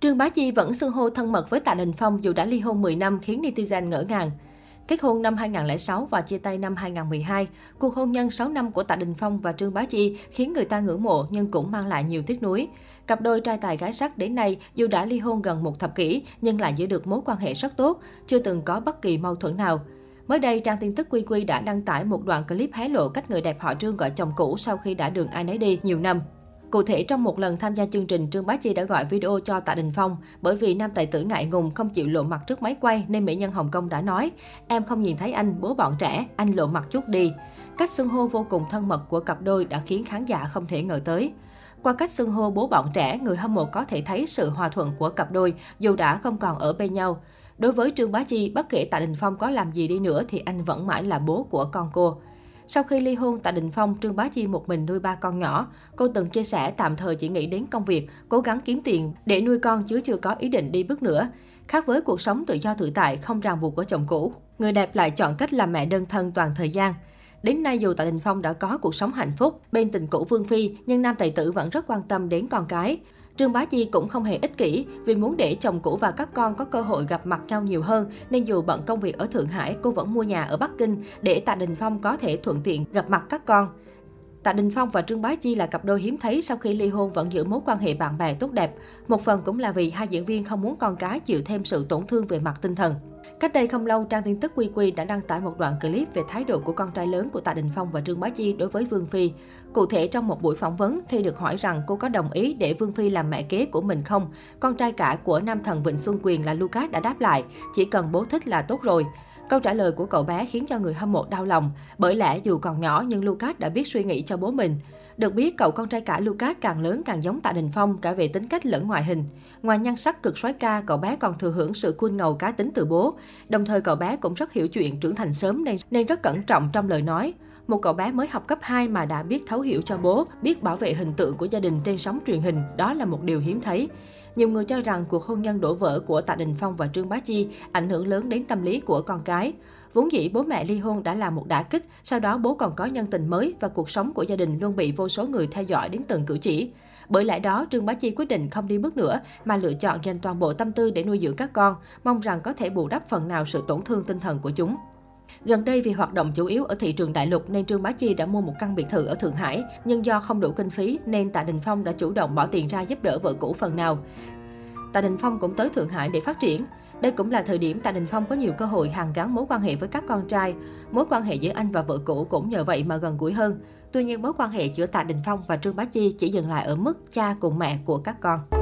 Trương Bá Chi vẫn xưng hô thân mật với Tạ Đình Phong dù đã ly hôn 10 năm khiến netizen ngỡ ngàng. Kết hôn năm 2006 và chia tay năm 2012, cuộc hôn nhân 6 năm của Tạ Đình Phong và Trương Bá Chi khiến người ta ngưỡng mộ nhưng cũng mang lại nhiều tiếc nuối. Cặp đôi trai tài gái sắc đến nay dù đã ly hôn gần một thập kỷ nhưng lại giữ được mối quan hệ rất tốt, chưa từng có bất kỳ mâu thuẫn nào. Mới đây, trang tin tức Quy Quy đã đăng tải một đoạn clip hé lộ cách người đẹp họ Trương gọi chồng cũ sau khi đã đường ai nấy đi nhiều năm. Cụ thể, trong một lần tham gia chương trình, Trương Bá Chi đã gọi video cho Tạ Đình Phong. Bởi vì nam tài tử ngại ngùng, không chịu lộ mặt trước máy quay, nên mỹ nhân Hồng Kông đã nói, em không nhìn thấy anh, bố bọn trẻ, anh lộ mặt chút đi. Cách xưng hô vô cùng thân mật của cặp đôi đã khiến khán giả không thể ngờ tới. Qua cách xưng hô bố bọn trẻ, người hâm mộ có thể thấy sự hòa thuận của cặp đôi dù đã không còn ở bên nhau. Đối với Trương Bá Chi, bất kể Tạ Đình Phong có làm gì đi nữa thì anh vẫn mãi là bố của con cô. Sau khi ly hôn, tại Đình Phong, Trương Bá Chi một mình nuôi ba con nhỏ. Cô từng chia sẻ tạm thời chỉ nghĩ đến công việc, cố gắng kiếm tiền để nuôi con chứ chưa có ý định đi bước nữa. Khác với cuộc sống tự do tự tại, không ràng buộc của chồng cũ, người đẹp lại chọn cách làm mẹ đơn thân toàn thời gian. Đến nay dù Tạ Đình Phong đã có cuộc sống hạnh phúc bên tình cũ Vương Phi, nhưng nam tài tử vẫn rất quan tâm đến con cái. Trương Bá Chi cũng không hề ích kỷ vì muốn để chồng cũ và các con có cơ hội gặp mặt nhau nhiều hơn nên dù bận công việc ở Thượng Hải, cô vẫn mua nhà ở Bắc Kinh để Tạ Đình Phong có thể thuận tiện gặp mặt các con. Tạ Đình Phong và Trương Bá Chi là cặp đôi hiếm thấy sau khi ly hôn vẫn giữ mối quan hệ bạn bè tốt đẹp. Một phần cũng là vì hai diễn viên không muốn con cái chịu thêm sự tổn thương về mặt tinh thần. Cách đây không lâu, trang tin tức Quy Quy đã đăng tải một đoạn clip về thái độ của con trai lớn của Tạ Đình Phong và Trương Bá Chi đối với Vương Phi. Cụ thể trong một buổi phỏng vấn, khi được hỏi rằng cô có đồng ý để Vương Phi làm mẹ kế của mình không, con trai cả của nam thần Vịnh Xuân Quyền là Lucas đã đáp lại, chỉ cần bố thích là tốt rồi. Câu trả lời của cậu bé khiến cho người hâm mộ đau lòng, bởi lẽ dù còn nhỏ nhưng Lucas đã biết suy nghĩ cho bố mình. Được biết, cậu con trai cả Lucas càng lớn càng giống Tạ Đình Phong cả về tính cách lẫn ngoại hình. Ngoài nhan sắc cực soái ca, cậu bé còn thừa hưởng sự cool ngầu cá tính từ bố. Đồng thời cậu bé cũng rất hiểu chuyện trưởng thành sớm nên nên rất cẩn trọng trong lời nói. Một cậu bé mới học cấp 2 mà đã biết thấu hiểu cho bố, biết bảo vệ hình tượng của gia đình trên sóng truyền hình, đó là một điều hiếm thấy. Nhiều người cho rằng cuộc hôn nhân đổ vỡ của Tạ Đình Phong và Trương Bá Chi ảnh hưởng lớn đến tâm lý của con cái. Vốn dĩ bố mẹ ly hôn đã là một đả kích, sau đó bố còn có nhân tình mới và cuộc sống của gia đình luôn bị vô số người theo dõi đến từng cử chỉ. Bởi lẽ đó, Trương Bá Chi quyết định không đi bước nữa mà lựa chọn dành toàn bộ tâm tư để nuôi dưỡng các con, mong rằng có thể bù đắp phần nào sự tổn thương tinh thần của chúng. Gần đây vì hoạt động chủ yếu ở thị trường đại lục nên Trương Bá Chi đã mua một căn biệt thự ở Thượng Hải, nhưng do không đủ kinh phí nên Tạ Đình Phong đã chủ động bỏ tiền ra giúp đỡ vợ cũ phần nào. Tạ Đình Phong cũng tới Thượng Hải để phát triển. Đây cũng là thời điểm Tạ Đình Phong có nhiều cơ hội hàn gắn mối quan hệ với các con trai. Mối quan hệ giữa anh và vợ cũ cũng nhờ vậy mà gần gũi hơn. Tuy nhiên mối quan hệ giữa Tạ Đình Phong và Trương Bá Chi chỉ dừng lại ở mức cha cùng mẹ của các con.